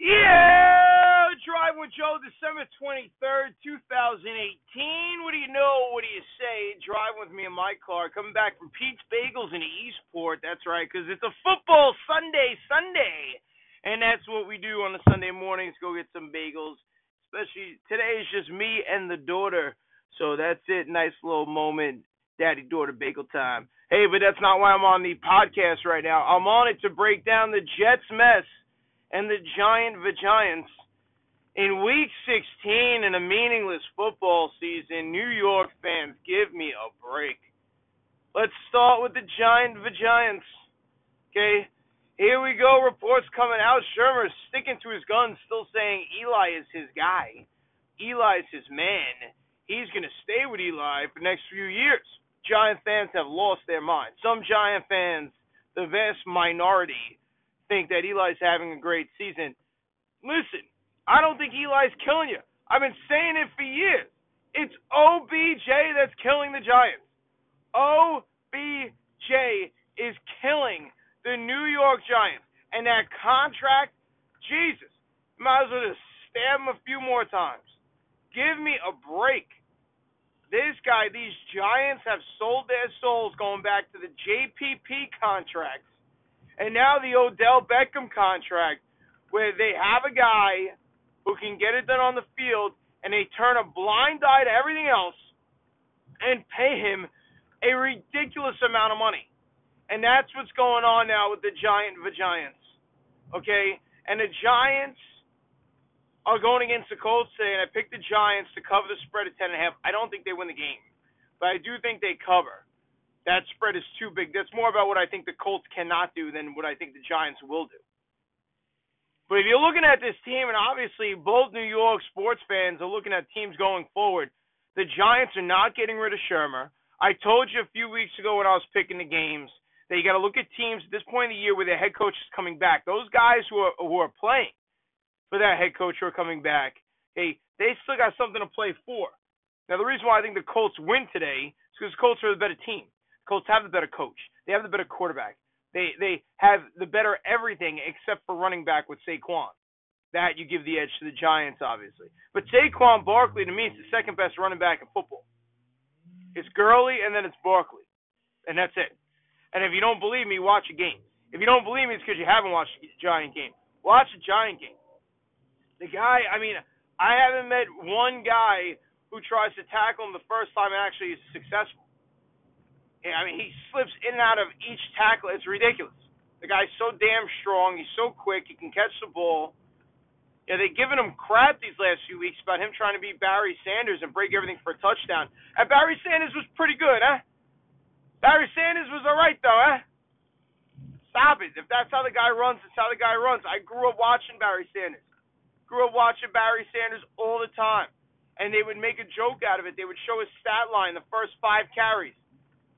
Yeah, Drive with Joe, December 23rd, 2018. What do you know? What do you say? Drive with me in my car, coming back from Pete's Bagels in Eastport. That's right, because it's a football Sunday, Sunday. And that's what we do on the Sunday mornings go get some bagels. Especially today is just me and the daughter. So that's it. Nice little moment, daddy daughter bagel time. Hey, but that's not why I'm on the podcast right now. I'm on it to break down the Jets mess and the Giant Giants. In week 16 in a meaningless football season, New York fans, give me a break. Let's start with the Giant Giants. Okay, here we go. Reports coming out. Shurmur sticking to his guns, still saying Eli is his guy. Eli is his man. He's going to stay with Eli for the next few years. Giant fans have lost their mind. Some Giant fans, the vast minority, think that Eli's having a great season. Listen, I don't think Eli's killing you. I've been saying it for years. It's OBJ that's killing the Giants. OBJ is killing the New York Giants. And that contract, Jesus, might as well just stab him a few more times. Give me a break. This guy, these Giants have sold their souls going back to the JPP contracts and now the Odell Beckham contract, where they have a guy who can get it done on the field, and they turn a blind eye to everything else and pay him a ridiculous amount of money. And that's what's going on now with the Giant the Giants. Okay? And the Giants are going against the Colts today, and I picked the Giants to cover the spread of ten and a half. I don't think they win the game, but I do think they cover that spread is too big. That's more about what I think the Colts cannot do than what I think the Giants will do. But if you're looking at this team, and obviously both New York sports fans are looking at teams going forward, the Giants are not getting rid of Shurmur. I told you a few weeks ago when I was picking the games that you got to look at teams at this point in the year where their head coach is coming back. Those guys who are who are playing for that head coach who are coming back, hey, they still got something to play for. Now the reason why I think the Colts win today is because the Colts are the better team. Colts have the better coach. They have the better quarterback. They they have the better everything except for running back with Saquon. That you give the edge to the Giants, obviously. But Saquon Barkley to me is the second best running back in football. It's Gurley and then it's Barkley, and that's it. And if you don't believe me, watch a game. If you don't believe me, it's because you haven't watched a Giant game. Watch a Giant game. The guy, I mean, I haven't met one guy who tries to tackle him the first time and actually is successful. I mean, he slips in and out of each tackle. It's ridiculous. The guy's so damn strong. He's so quick. He can catch the ball. Yeah, they've given him crap these last few weeks about him trying to be Barry Sanders and break everything for a touchdown. And Barry Sanders was pretty good, huh? Barry Sanders was all right, though, huh? Stop it. If that's how the guy runs, it's how the guy runs. I grew up watching Barry Sanders. Grew up watching Barry Sanders all the time. And they would make a joke out of it. They would show his stat line the first five carries.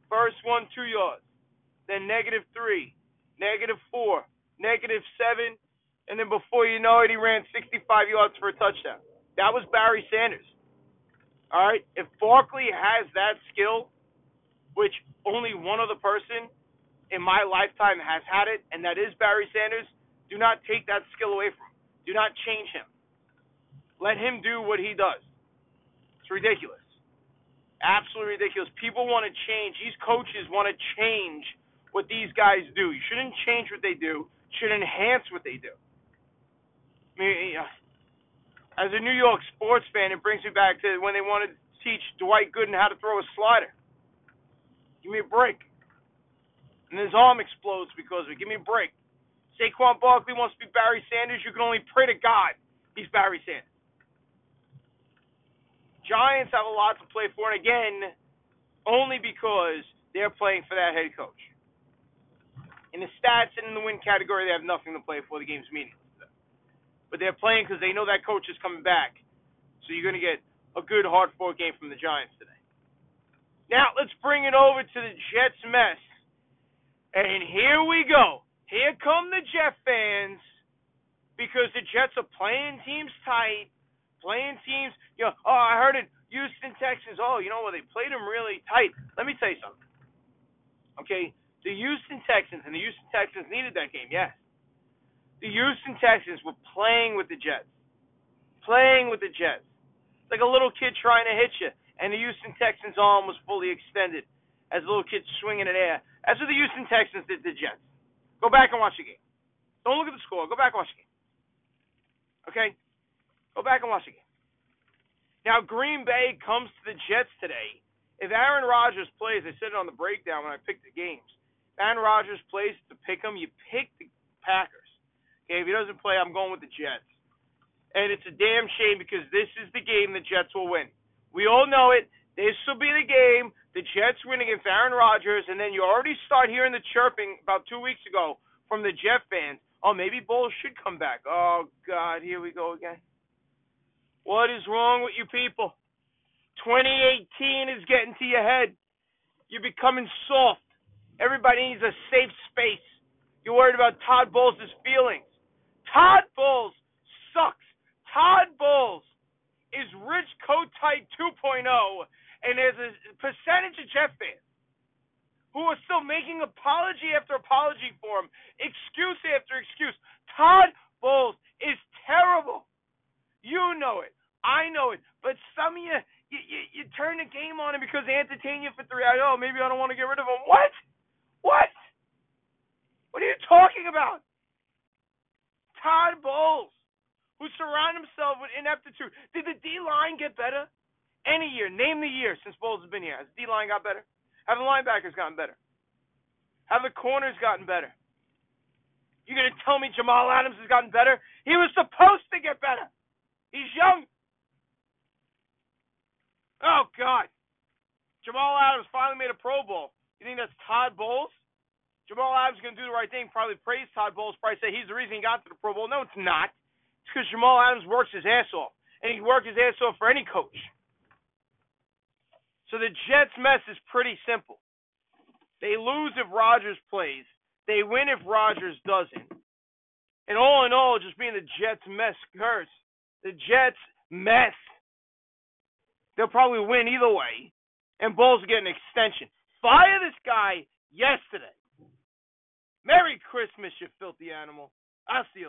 First one, two yards. Then negative three, negative four, negative seven, and then before you know it, he ran 65 yards for a touchdown. That was Barry Sanders. All right. If Barkley has that skill, which only one other person in my lifetime has had it, and that is Barry Sanders, do not take that skill away from him. Do not change him. Let him do what he does. It's ridiculous. Absolutely ridiculous. People want to change. These coaches want to change what these guys do. You shouldn't change what they do. You should enhance what they do. I mean, as a New York sports fan, it brings me back to when they wanted to teach Dwight Gooden how to throw a slider. Give me a break. And his arm explodes because of it. Give me a break. Saquon Barkley wants to be Barry Sanders. You can only pray to God he's Barry Sanders. Giants have a lot to play for, and again, only because they're playing for that head coach. In the stats and in the win category, they have nothing to play for. The game's meaningless. But they're playing because they know that coach is coming back. So you're going to get a good, hard fought game from the Giants today. Now, let's bring it over to the Jets mess. And here we go. Here come the Jet fans because the Jets are playing teams tight playing teams. You know, oh, I heard it. Houston Texans. Oh, you know what? They played them really tight. Let me tell you something. Okay, the Houston Texans and the Houston Texans needed that game. Yes, The Houston Texans were playing with the Jets. Playing with the Jets. It's like a little kid trying to hit you, and the Houston Texans' arm was fully extended as a little kid swinging in air. That's what the Houston Texans did to the Jets. Go back and watch the game. Don't look at the score. Go back and watch the game. Okay? Go back and watch game. Now, Green Bay comes to the Jets today. If Aaron Rodgers plays, I said it on the breakdown when I picked the games. If Aaron Rodgers plays to pick him, you pick the Packers. Okay, if he doesn't play, I'm going with the Jets. And it's a damn shame because this is the game the Jets will win. We all know it. This will be the game the Jets win against Aaron Rodgers, and then you already start hearing the chirping about two weeks ago from the Jet fans. Oh, maybe Bowles should come back. Oh God, here we go again. What is wrong with you people? 2018 is getting to your head. You're becoming soft. Everybody needs a safe space. You're worried about Todd Bowles' feelings. Todd Bowles sucks. Todd Bowles is Rich Kotite 2.0 and there's a percentage of Jet fans who are still making apology after apology for him, excuse after excuse. Todd Bowles is terrible. You know it. I know it. But some of you, you, you, you turn the game on him because they entertain you for three hours. Oh, maybe I don't want to get rid of him. What? What? What are you talking about? Todd Bowles, who surrounded himself with ineptitude. Did the D line get better? Any year, name the year since Bowles has been here. Has the D line got better? Have the linebackers gotten better? Have the corners gotten better? You're gonna tell me Jamal Adams has gotten better? He was supposed to get better. He's young. Oh God. Jamal Adams finally made a Pro Bowl. You think that's Todd Bowles? Jamal Adams is gonna do the right thing, probably praise Todd Bowles, probably say he's the reason he got to the Pro Bowl. No, it's not. It's because Jamal Adams works his ass off. And he worked his ass off for any coach. So the Jets' mess is pretty simple. They lose if Rodgers plays. They win if Rodgers doesn't. And all in all, just being the Jets' mess curse. The Jets' mess. They'll probably win either way. And will get an extension. Fire this guy yesterday. Merry Christmas, you filthy animal. I'll see you later.